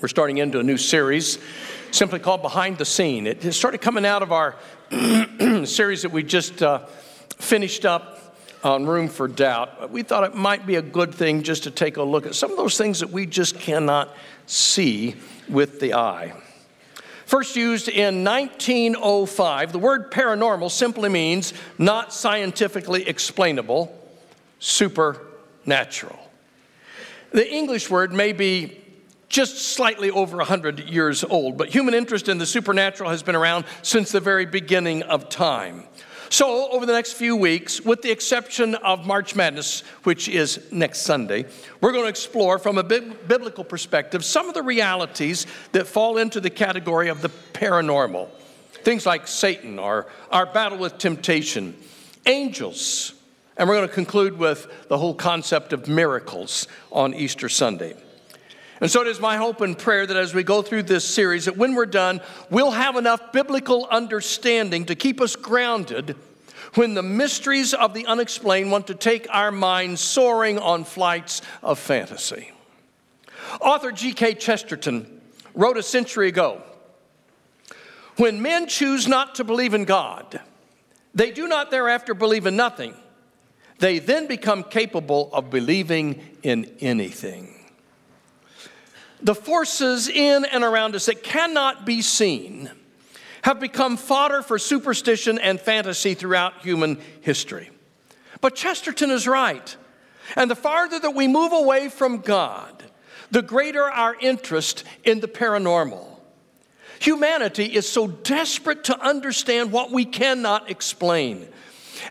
We're starting into a new series simply called Behind the Scene. It started coming out of our series that we just uh, finished up on Room for Doubt. We thought it might be a good thing just to take a look at some of those things that we just cannot see with the eye. First used in 1905, the word paranormal simply means not scientifically explainable, supernatural. The English word may be just slightly over 100 years old, but human interest in the supernatural has been around since the very beginning of time. So, over the next few weeks, with the exception of March Madness, which is next Sunday, we're going to explore from a biblical perspective some of the realities that fall into the category of the paranormal. Things like Satan or our battle with temptation, angels, and we're going to conclude with the whole concept of miracles on Easter Sunday. And so it is my hope and prayer that as we go through this series, that when we're done, we'll have enough biblical understanding to keep us grounded when the mysteries of the unexplained want to take our minds soaring on flights of fantasy. Author G.K. Chesterton wrote a century ago When men choose not to believe in God, they do not thereafter believe in nothing. They then become capable of believing in anything the forces in and around us that cannot be seen have become fodder for superstition and fantasy throughout human history. But Chesterton is right. And the farther that we move away from God, the greater our interest in the paranormal. Humanity is so desperate to understand what we cannot explain.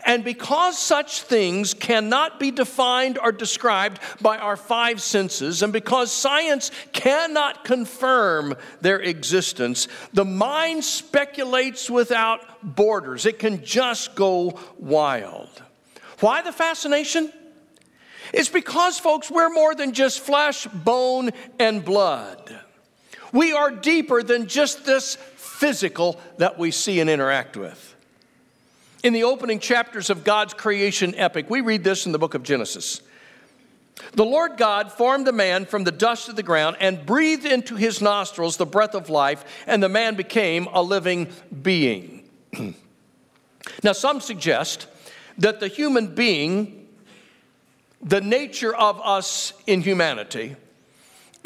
And because such things cannot be defined or described by our five senses, and because science cannot confirm their existence, the mind speculates without borders. It can just go wild. Why the fascination? It's because, folks, we're more than just flesh, bone, and blood. We are deeper than just this physical that we see and interact with. In the opening chapters of God's creation epic, we read this in the book of Genesis. The Lord God formed a man from the dust of the ground and breathed into his nostrils the breath of life, and the man became a living being. now, some suggest that the human being, the nature of us in humanity,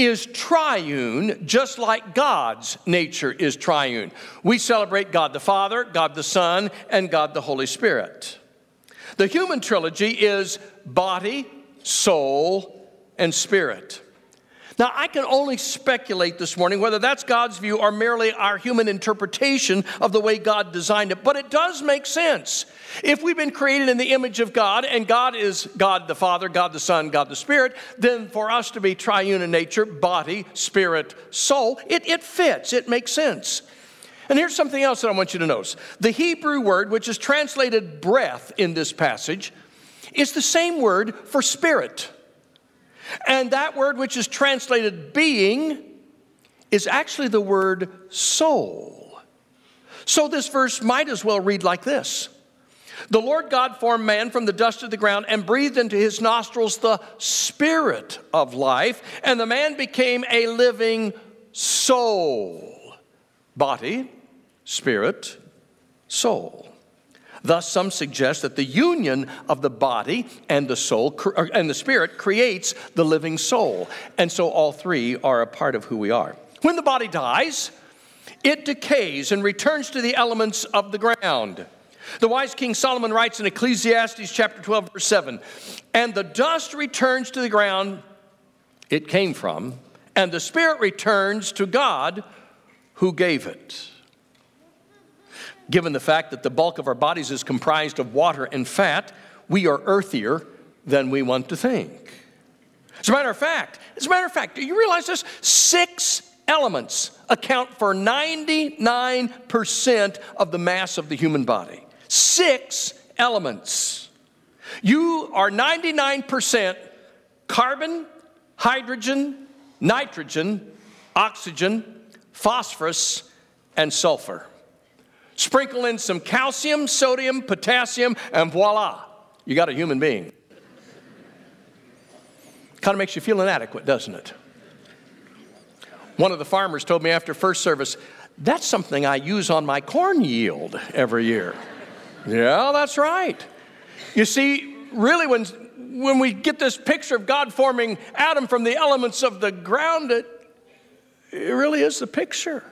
is triune, just like God's nature is triune. We celebrate God the Father, God the Son, and God the Holy Spirit. The human trilogy is body, soul, and spirit. Now, I can only speculate this morning whether that's God's view or merely our human interpretation of the way God designed it, but it does make sense. If we've been created in the image of God, and God is God the Father, God the Son, God the Spirit, then for us to be triune in nature, body, spirit, soul, it, it fits, it makes sense. And here's something else that I want you to notice the Hebrew word, which is translated breath in this passage, is the same word for spirit. And that word, which is translated being, is actually the word soul. So this verse might as well read like this The Lord God formed man from the dust of the ground and breathed into his nostrils the spirit of life, and the man became a living soul. Body, spirit, soul. Thus, some suggest that the union of the body and the soul and the spirit creates the living soul. And so all three are a part of who we are. When the body dies, it decays and returns to the elements of the ground. The wise King Solomon writes in Ecclesiastes chapter 12, verse 7 And the dust returns to the ground it came from, and the spirit returns to God who gave it given the fact that the bulk of our bodies is comprised of water and fat, we are earthier than we want to think. As a matter of fact, as a matter of fact, do you realize this? Six elements account for 99% of the mass of the human body. Six elements. You are 99% carbon, hydrogen, nitrogen, oxygen, phosphorus, and sulfur. Sprinkle in some calcium, sodium, potassium, and voila, you got a human being. kind of makes you feel inadequate, doesn't it? One of the farmers told me after first service, that's something I use on my corn yield every year. yeah, that's right. You see, really, when, when we get this picture of God forming Adam from the elements of the ground, it, it really is the picture.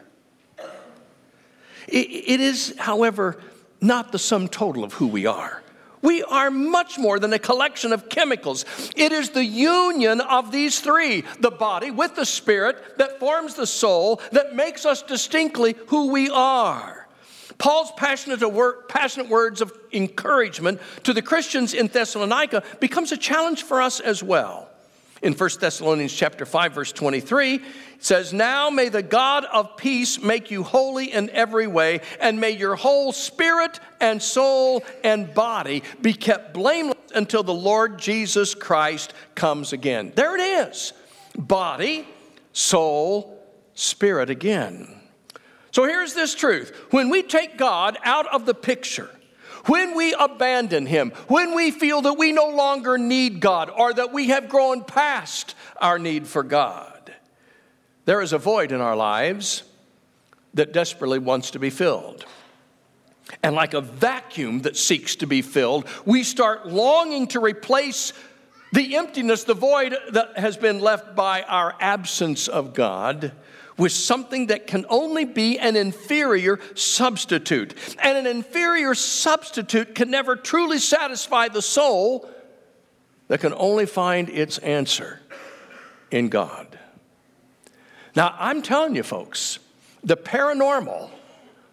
It, is, however, not the sum total of who we are. We are much more than a collection of chemicals. It is the union of these three the body with the spirit that forms the soul that makes us distinctly who we are. Paul's passionate, passionate words of encouragement to the Christians in Thessalonica becomes a challenge for us as well. In 1 Thessalonians chapter 5 verse 23, it says, "Now may the God of peace make you holy in every way, and may your whole spirit and soul and body be kept blameless until the Lord Jesus Christ comes again." There it is. Body, soul, spirit again. So here's this truth. When we take God out of the picture, when we abandon Him, when we feel that we no longer need God or that we have grown past our need for God, there is a void in our lives that desperately wants to be filled. And like a vacuum that seeks to be filled, we start longing to replace the emptiness, the void that has been left by our absence of God with something that can only be an inferior substitute. And an inferior substitute can never truly satisfy the soul that can only find its answer in God. Now, I'm telling you, folks, the paranormal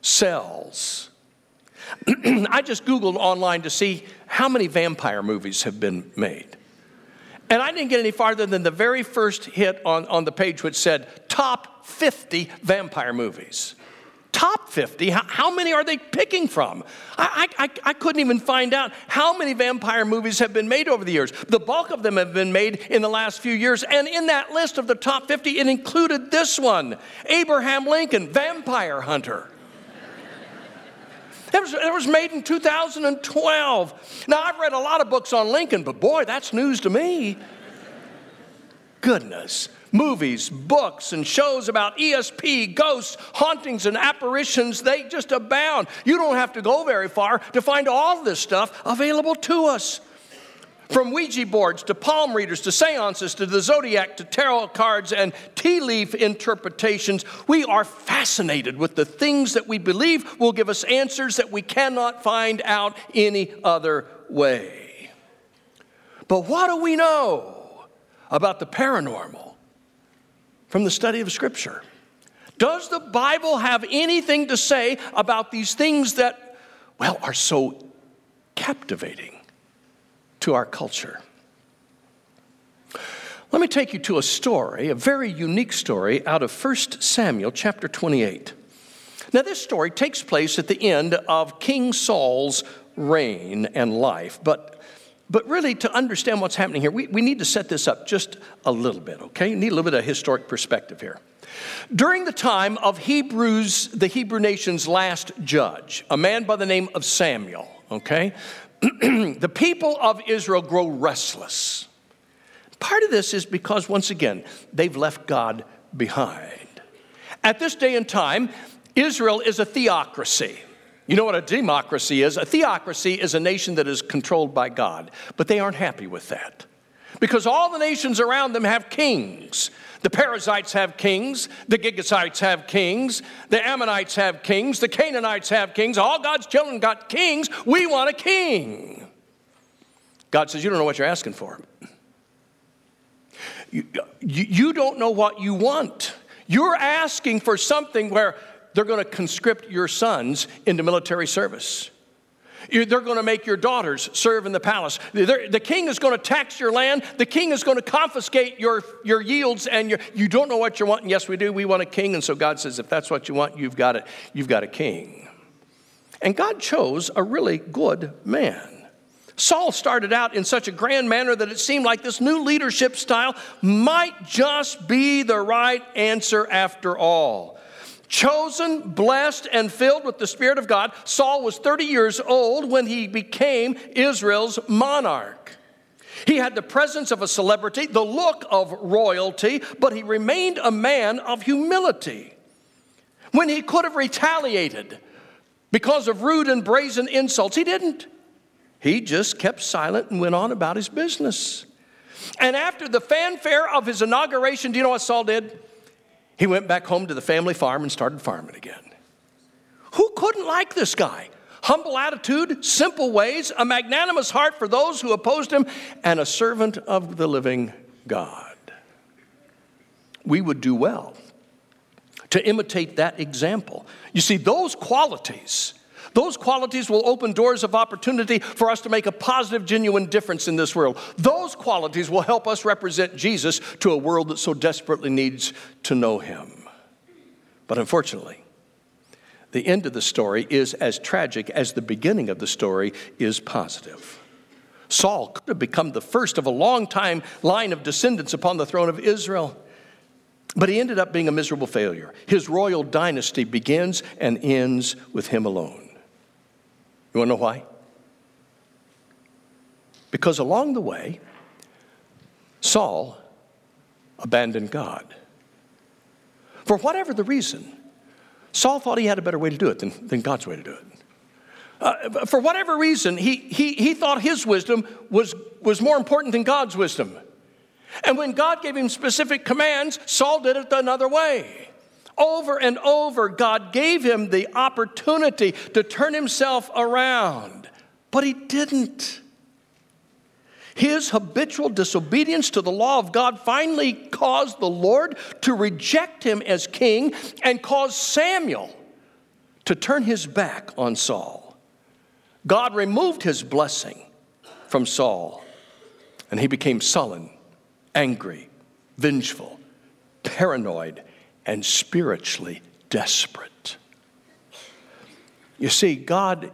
sells. I just Googled online to see how many vampire movies have been made. And I didn't get any farther than the very first hit on, on the page, which said top 50 vampire movies. Top 50? How, how many are they picking from? I, I, I couldn't even find out how many vampire movies have been made over the years. The bulk of them have been made in the last few years. And in that list of the top 50, it included this one Abraham Lincoln, Vampire Hunter. It was, it was made in 2012. Now, I've read a lot of books on Lincoln, but boy, that's news to me. Goodness. Movies, books, and shows about ESP, ghosts, hauntings, and apparitions, they just abound. You don't have to go very far to find all this stuff available to us. From Ouija boards to palm readers to seances to the zodiac to tarot cards and tea leaf interpretations, we are fascinated with the things that we believe will give us answers that we cannot find out any other way. But what do we know about the paranormal from the study of Scripture? Does the Bible have anything to say about these things that, well, are so captivating? to our culture. Let me take you to a story, a very unique story out of 1 Samuel chapter 28. Now, this story takes place at the end of King Saul's reign and life, but, but really to understand what's happening here, we, we need to set this up just a little bit, okay? You need a little bit of historic perspective here. During the time of Hebrews, the Hebrew nation's last judge, a man by the name of Samuel, okay? the people of Israel grow restless. Part of this is because, once again, they've left God behind. At this day and time, Israel is a theocracy. You know what a democracy is? A theocracy is a nation that is controlled by God, but they aren't happy with that because all the nations around them have kings. The Perizzites have kings, the Girgashites have kings, the Ammonites have kings, the Canaanites have kings. All God's children got kings. We want a king. God says, You don't know what you're asking for. You, you don't know what you want. You're asking for something where they're going to conscript your sons into military service. They're going to make your daughters serve in the palace. The king is going to tax your land. The king is going to confiscate your, your yields, and your, you don't know what you want. Yes, we do. We want a king. And so God says, if that's what you want, you've got it. You've got a king. And God chose a really good man. Saul started out in such a grand manner that it seemed like this new leadership style might just be the right answer after all chosen, blessed, and filled with the Spirit of God. Saul was 30 years old when he became Israel's monarch. He had the presence of a celebrity, the look of royalty, but he remained a man of humility. When he could have retaliated because of rude and brazen insults, he didn't. He just kept silent and went on about his business. And after the fanfare of his inauguration, do you know what Saul did? He went back home to the family farm and started farming again. Who couldn't like this guy? Humble attitude, simple ways, a magnanimous heart for those who opposed him, and a servant of the living God. We would do well to imitate that example. You see, those qualities, those qualities will open doors of opportunity for us to make a positive, genuine difference in this world. Those qualities will help us represent Jesus to a world that so desperately needs to know him. But unfortunately, the end of the story is as tragic as the beginning of the story is positive. Saul could have become the first of a long time line of descendants upon the throne of Israel. But he ended up being a miserable failure. His royal dynasty begins and ends with him alone. You want to know why? Because along the way, Saul abandoned God. For whatever the reason, Saul thought he had a better way to do it than, than God's way to do it. Uh, for whatever reason, he, he, he thought his wisdom was, was more important than God's wisdom. And when God gave him specific commands, Saul did it another way. Over and over, God gave him the opportunity to turn himself around, but he didn't. His habitual disobedience to the law of God finally caused the Lord to reject him as king and caused Samuel to turn his back on Saul. God removed his blessing from Saul, and he became sullen angry, vengeful, paranoid, and spiritually desperate. You see, God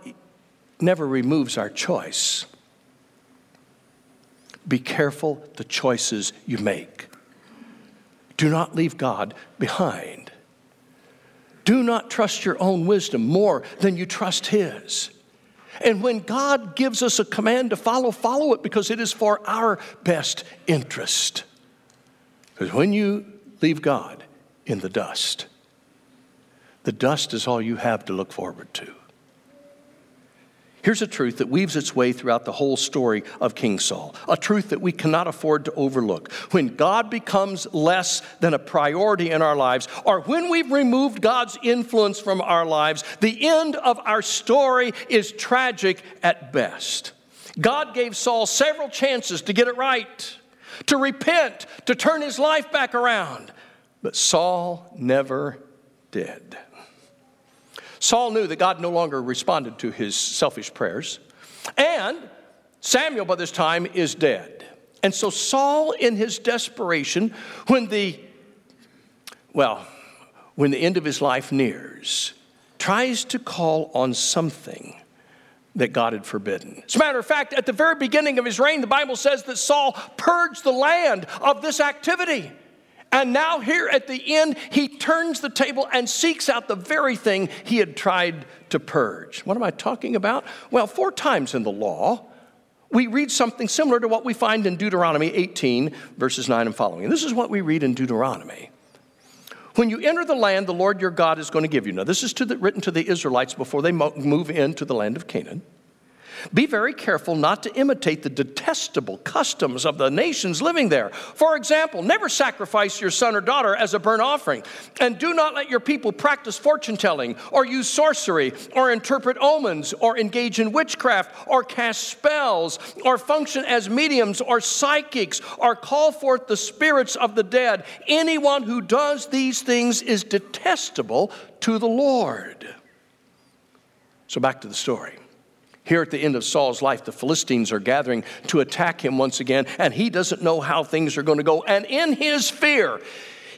never removes our choice. Be careful the choices you make. Do not leave God behind. Do not trust your own wisdom more than you trust His. And when God gives us a command to follow, follow it because it is for our best interest. Because when you leave God in the dust, the dust is all you have to look forward to. Here's a truth that weaves its way throughout the whole story of King Saul, a truth that we cannot afford to overlook. When God becomes less than a priority in our lives, or when we've removed God's influence from our lives, the end of our story is tragic at best. God gave Saul several chances to get it right, to repent, to turn his life back around, but Saul never did. Saul knew that God no longer responded to his selfish prayers. And Samuel, by this time, is dead. And so Saul, in his desperation, when the, well, when the end of his life nears, tries to call on something that God had forbidden. As a matter of fact, at the very beginning of his reign, the Bible says that Saul purged the land of this activity. And now, here at the end, he turns the table and seeks out the very thing he had tried to purge. What am I talking about? Well, four times in the law, we read something similar to what we find in Deuteronomy 18, verses 9 and following. And this is what we read in Deuteronomy. When you enter the land the Lord your God is going to give you. Now, this is to the, written to the Israelites before they move into the land of Canaan. Be very careful not to imitate the detestable customs of the nations living there. For example, never sacrifice your son or daughter as a burnt offering, and do not let your people practice fortune telling, or use sorcery, or interpret omens, or engage in witchcraft, or cast spells, or function as mediums or psychics, or call forth the spirits of the dead. Anyone who does these things is detestable to the Lord. So back to the story. Here at the end of Saul's life, the Philistines are gathering to attack him once again, and he doesn't know how things are going to go. And in his fear,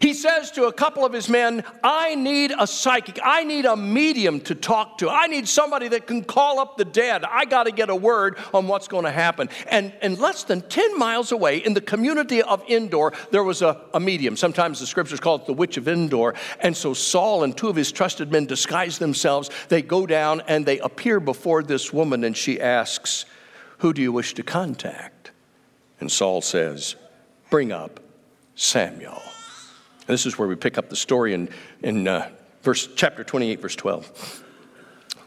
he says to a couple of his men, I need a psychic. I need a medium to talk to. I need somebody that can call up the dead. I got to get a word on what's going to happen. And, and less than 10 miles away, in the community of Endor, there was a, a medium. Sometimes the scriptures call it the witch of Endor. And so Saul and two of his trusted men disguise themselves. They go down and they appear before this woman, and she asks, Who do you wish to contact? And Saul says, Bring up Samuel. This is where we pick up the story in, in uh, verse, chapter 28, verse 12.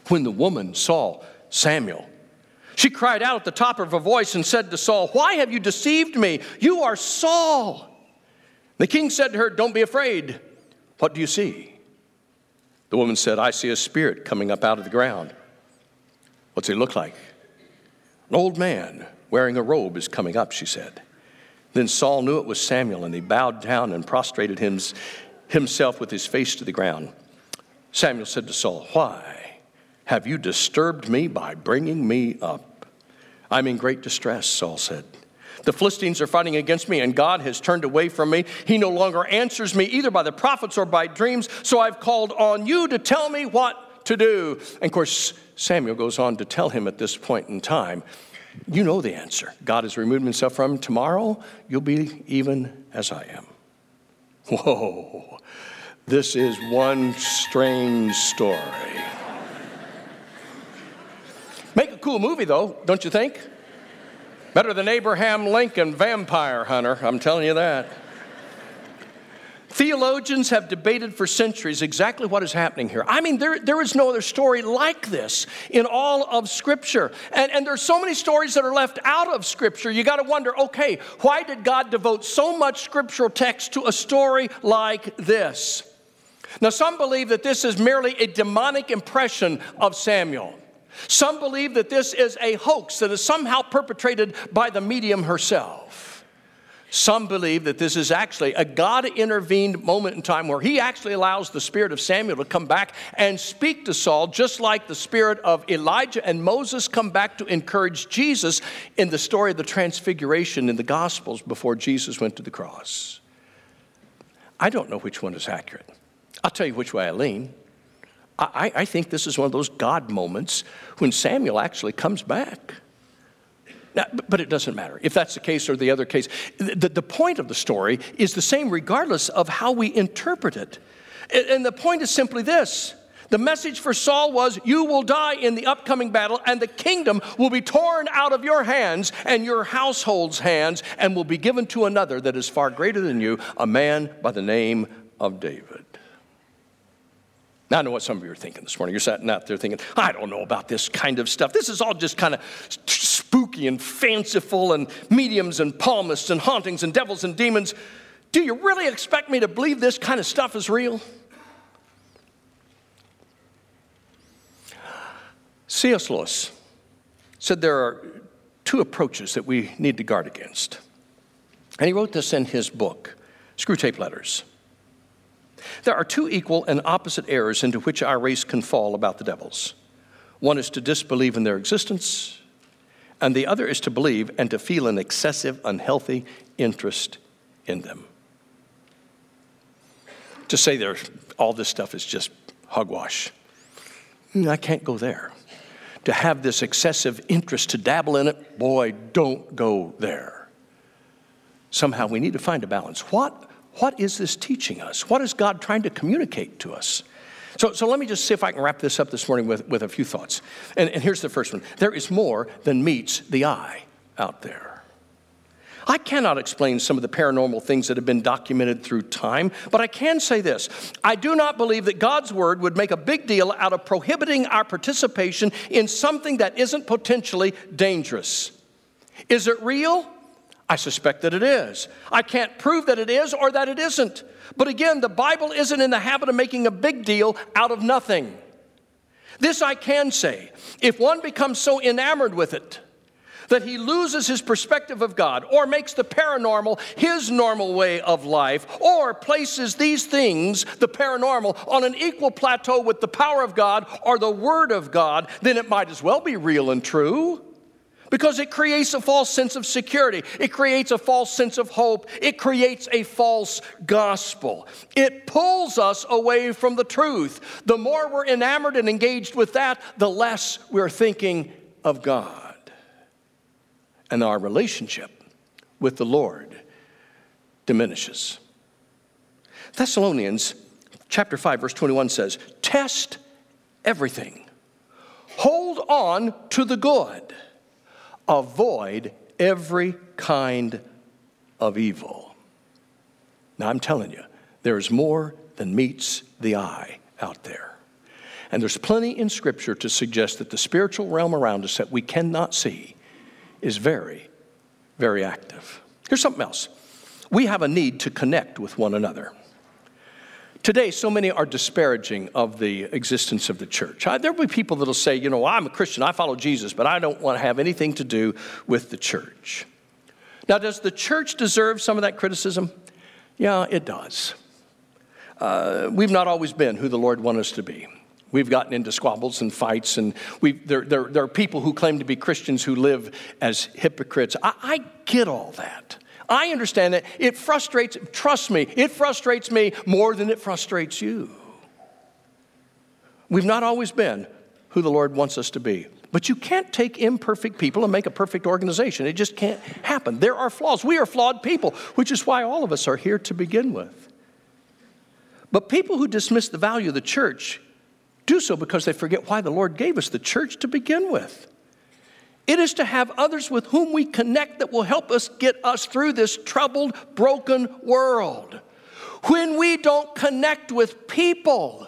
When the woman saw Samuel, she cried out at the top of her voice and said to Saul, Why have you deceived me? You are Saul. The king said to her, Don't be afraid. What do you see? The woman said, I see a spirit coming up out of the ground. What's he look like? An old man wearing a robe is coming up, she said. Then Saul knew it was Samuel, and he bowed down and prostrated himself with his face to the ground. Samuel said to Saul, Why have you disturbed me by bringing me up? I'm in great distress, Saul said. The Philistines are fighting against me, and God has turned away from me. He no longer answers me either by the prophets or by dreams, so I've called on you to tell me what to do. And of course, Samuel goes on to tell him at this point in time, You know the answer. God has removed himself from. Tomorrow, you'll be even as I am. Whoa, this is one strange story. Make a cool movie, though, don't you think? Better than Abraham Lincoln, Vampire Hunter, I'm telling you that. Theologians have debated for centuries exactly what is happening here. I mean, there, there is no other story like this in all of Scripture. And, and there's so many stories that are left out of Scripture. You got to wonder okay, why did God devote so much scriptural text to a story like this? Now, some believe that this is merely a demonic impression of Samuel. Some believe that this is a hoax that is somehow perpetrated by the medium herself. Some believe that this is actually a God intervened moment in time where he actually allows the spirit of Samuel to come back and speak to Saul, just like the spirit of Elijah and Moses come back to encourage Jesus in the story of the transfiguration in the Gospels before Jesus went to the cross. I don't know which one is accurate. I'll tell you which way I lean. I, I think this is one of those God moments when Samuel actually comes back. Now, but it doesn't matter if that's the case or the other case. The, the point of the story is the same regardless of how we interpret it. And the point is simply this the message for Saul was, You will die in the upcoming battle, and the kingdom will be torn out of your hands and your household's hands, and will be given to another that is far greater than you, a man by the name of David. Now, I know what some of you are thinking this morning. You're sitting out there thinking, I don't know about this kind of stuff. This is all just kind of spooky and fanciful and mediums and palmists and hauntings and devils and demons. Do you really expect me to believe this kind of stuff is real? C.S. Lewis said there are two approaches that we need to guard against. And he wrote this in his book, Screwtape Letters. There are two equal and opposite errors into which our race can fall about the devils. One is to disbelieve in their existence, and the other is to believe and to feel an excessive, unhealthy interest in them. To say there, all this stuff is just hogwash. Hmm, I can't go there. To have this excessive interest to dabble in it, boy, don't go there. Somehow we need to find a balance. What what is this teaching us? What is God trying to communicate to us? So, so let me just see if I can wrap this up this morning with, with a few thoughts. And, and here's the first one there is more than meets the eye out there. I cannot explain some of the paranormal things that have been documented through time, but I can say this. I do not believe that God's word would make a big deal out of prohibiting our participation in something that isn't potentially dangerous. Is it real? I suspect that it is. I can't prove that it is or that it isn't. But again, the Bible isn't in the habit of making a big deal out of nothing. This I can say if one becomes so enamored with it that he loses his perspective of God or makes the paranormal his normal way of life or places these things, the paranormal, on an equal plateau with the power of God or the Word of God, then it might as well be real and true because it creates a false sense of security. It creates a false sense of hope. It creates a false gospel. It pulls us away from the truth. The more we're enamored and engaged with that, the less we're thinking of God. And our relationship with the Lord diminishes. Thessalonians chapter 5 verse 21 says, "Test everything. Hold on to the good." Avoid every kind of evil. Now, I'm telling you, there's more than meets the eye out there. And there's plenty in Scripture to suggest that the spiritual realm around us that we cannot see is very, very active. Here's something else we have a need to connect with one another. Today, so many are disparaging of the existence of the church. There'll be people that'll say, you know, I'm a Christian, I follow Jesus, but I don't want to have anything to do with the church. Now, does the church deserve some of that criticism? Yeah, it does. Uh, we've not always been who the Lord wanted us to be. We've gotten into squabbles and fights, and there, there, there, are people who claim to be Christians who live as hypocrites. I, I get all that. I understand that. It frustrates, trust me, it frustrates me more than it frustrates you. We've not always been who the Lord wants us to be. But you can't take imperfect people and make a perfect organization. It just can't happen. There are flaws. We are flawed people, which is why all of us are here to begin with. But people who dismiss the value of the church do so because they forget why the Lord gave us the church to begin with. It is to have others with whom we connect that will help us get us through this troubled, broken world. When we don't connect with people,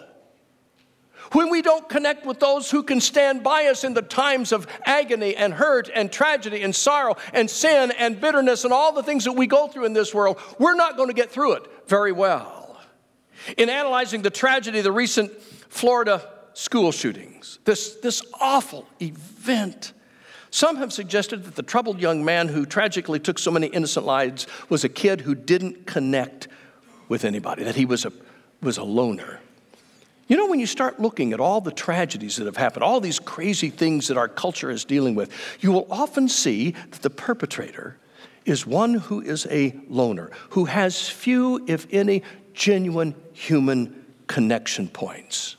when we don't connect with those who can stand by us in the times of agony and hurt and tragedy and sorrow and sin and bitterness and all the things that we go through in this world, we're not going to get through it very well. In analyzing the tragedy of the recent Florida school shootings, this, this awful event, some have suggested that the troubled young man who tragically took so many innocent lives was a kid who didn't connect with anybody, that he was a, was a loner. You know, when you start looking at all the tragedies that have happened, all these crazy things that our culture is dealing with, you will often see that the perpetrator is one who is a loner, who has few, if any, genuine human connection points.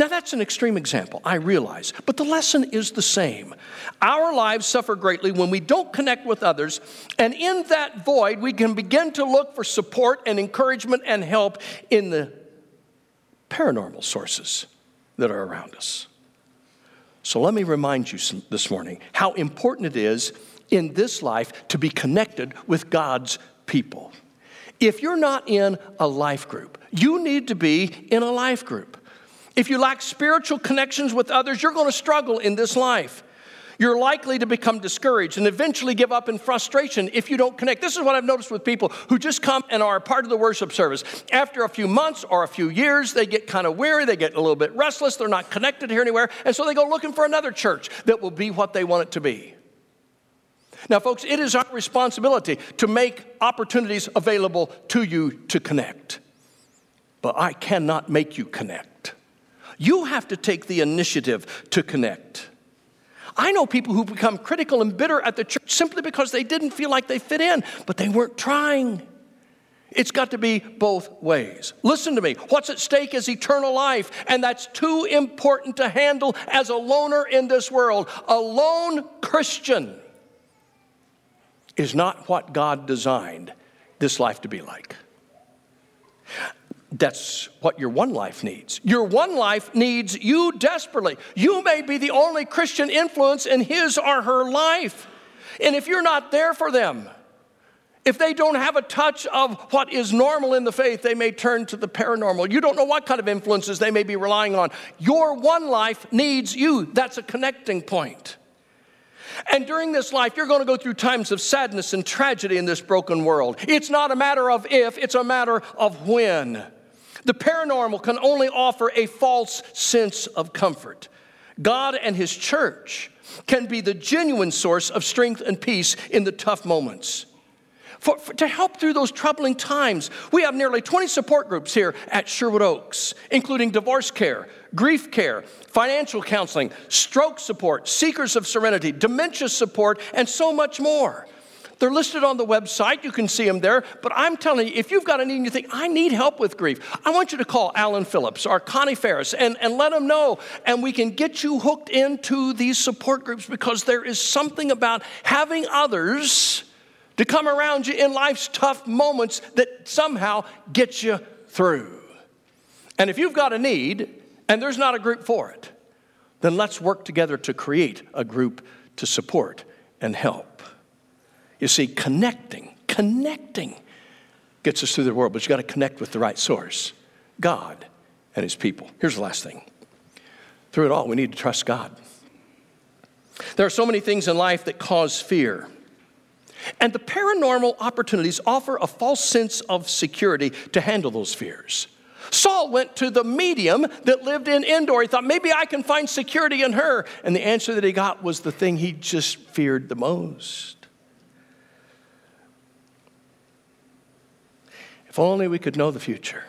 Now, that's an extreme example, I realize, but the lesson is the same. Our lives suffer greatly when we don't connect with others, and in that void, we can begin to look for support and encouragement and help in the paranormal sources that are around us. So let me remind you this morning how important it is in this life to be connected with God's people. If you're not in a life group, you need to be in a life group. If you lack spiritual connections with others, you're going to struggle in this life you're likely to become discouraged and eventually give up in frustration if you don't connect. This is what I've noticed with people who just come and are a part of the worship service. After a few months or a few years, they get kind of weary, they get a little bit restless, they're not connected here anywhere, and so they go looking for another church that will be what they want it to be. Now, folks, it is our responsibility to make opportunities available to you to connect. But I cannot make you connect. You have to take the initiative to connect. I know people who become critical and bitter at the church simply because they didn't feel like they fit in, but they weren't trying. It's got to be both ways. Listen to me. What's at stake is eternal life, and that's too important to handle as a loner in this world. A lone Christian is not what God designed this life to be like. That's what your one life needs. Your one life needs you desperately. You may be the only Christian influence in his or her life. And if you're not there for them, if they don't have a touch of what is normal in the faith, they may turn to the paranormal. You don't know what kind of influences they may be relying on. Your one life needs you. That's a connecting point. And during this life, you're going to go through times of sadness and tragedy in this broken world. It's not a matter of if, it's a matter of when. The paranormal can only offer a false sense of comfort. God and His church can be the genuine source of strength and peace in the tough moments. For, for, to help through those troubling times, we have nearly 20 support groups here at Sherwood Oaks, including divorce care, grief care, financial counseling, stroke support, seekers of serenity, dementia support, and so much more. They're listed on the website. You can see them there. But I'm telling you, if you've got a need and you think, I need help with grief, I want you to call Alan Phillips or Connie Ferris and, and let them know. And we can get you hooked into these support groups because there is something about having others to come around you in life's tough moments that somehow gets you through. And if you've got a need and there's not a group for it, then let's work together to create a group to support and help. You see, connecting, connecting gets us through the world, but you've got to connect with the right source God and His people. Here's the last thing through it all, we need to trust God. There are so many things in life that cause fear. And the paranormal opportunities offer a false sense of security to handle those fears. Saul went to the medium that lived in Endor. He thought, maybe I can find security in her. And the answer that he got was the thing he just feared the most. If only we could know the future.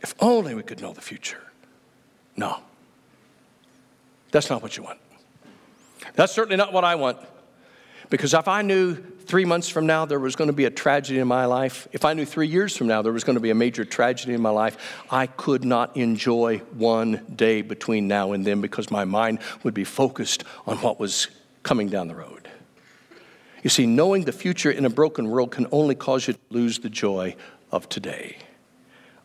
If only we could know the future. No. That's not what you want. That's certainly not what I want. Because if I knew three months from now there was going to be a tragedy in my life, if I knew three years from now there was going to be a major tragedy in my life, I could not enjoy one day between now and then because my mind would be focused on what was coming down the road. You see, knowing the future in a broken world can only cause you to lose the joy of today.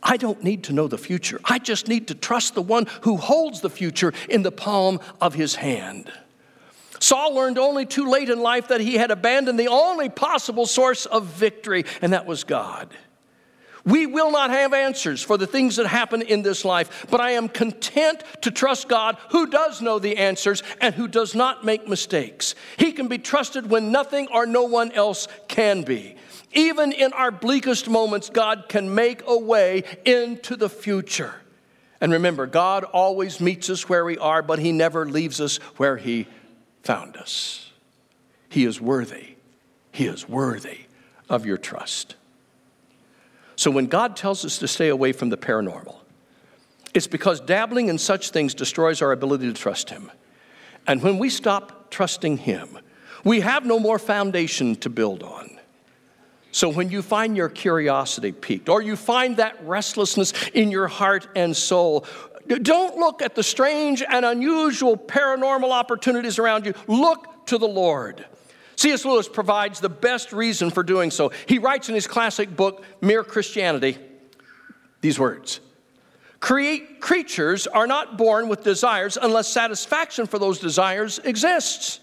I don't need to know the future. I just need to trust the one who holds the future in the palm of his hand. Saul learned only too late in life that he had abandoned the only possible source of victory, and that was God. We will not have answers for the things that happen in this life, but I am content to trust God who does know the answers and who does not make mistakes. He can be trusted when nothing or no one else can be. Even in our bleakest moments, God can make a way into the future. And remember, God always meets us where we are, but He never leaves us where He found us. He is worthy. He is worthy of your trust. So when God tells us to stay away from the paranormal, it's because dabbling in such things destroys our ability to trust Him. And when we stop trusting Him, we have no more foundation to build on. So when you find your curiosity piqued, or you find that restlessness in your heart and soul, don't look at the strange and unusual paranormal opportunities around you. Look to the Lord. C.S. Lewis provides the best reason for doing so. He writes in his classic book, Mere Christianity, these words Create, Creatures are not born with desires unless satisfaction for those desires exists.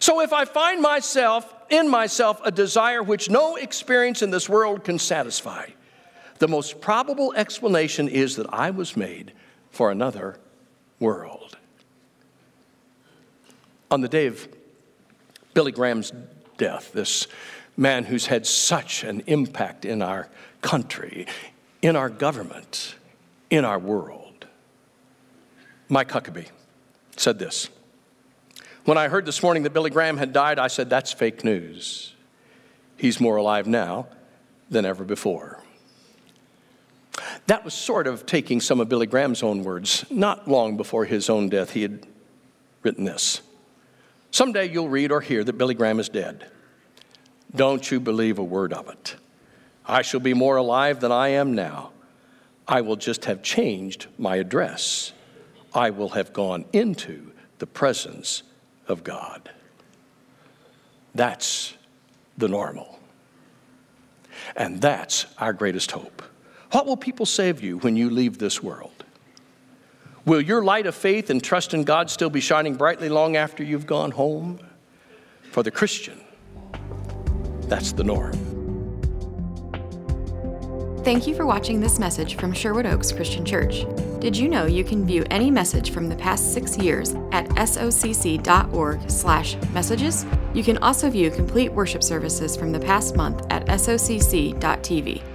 So if I find myself, in myself, a desire which no experience in this world can satisfy, the most probable explanation is that I was made for another world. On the day of Billy Graham's death, this man who's had such an impact in our country, in our government, in our world, Mike Huckabee said this. When I heard this morning that Billy Graham had died, I said, That's fake news. He's more alive now than ever before. That was sort of taking some of Billy Graham's own words. Not long before his own death, he had written this Someday you'll read or hear that Billy Graham is dead. Don't you believe a word of it. I shall be more alive than I am now. I will just have changed my address. I will have gone into the presence of God. That's the normal. And that's our greatest hope. What will people say of you when you leave this world? Will your light of faith and trust in God still be shining brightly long after you've gone home? For the Christian, that's the norm. Thank you for watching this message from Sherwood Oaks Christian Church. Did you know you can view any message from the past six years at socc.org/messages? You can also view complete worship services from the past month at socc.tv.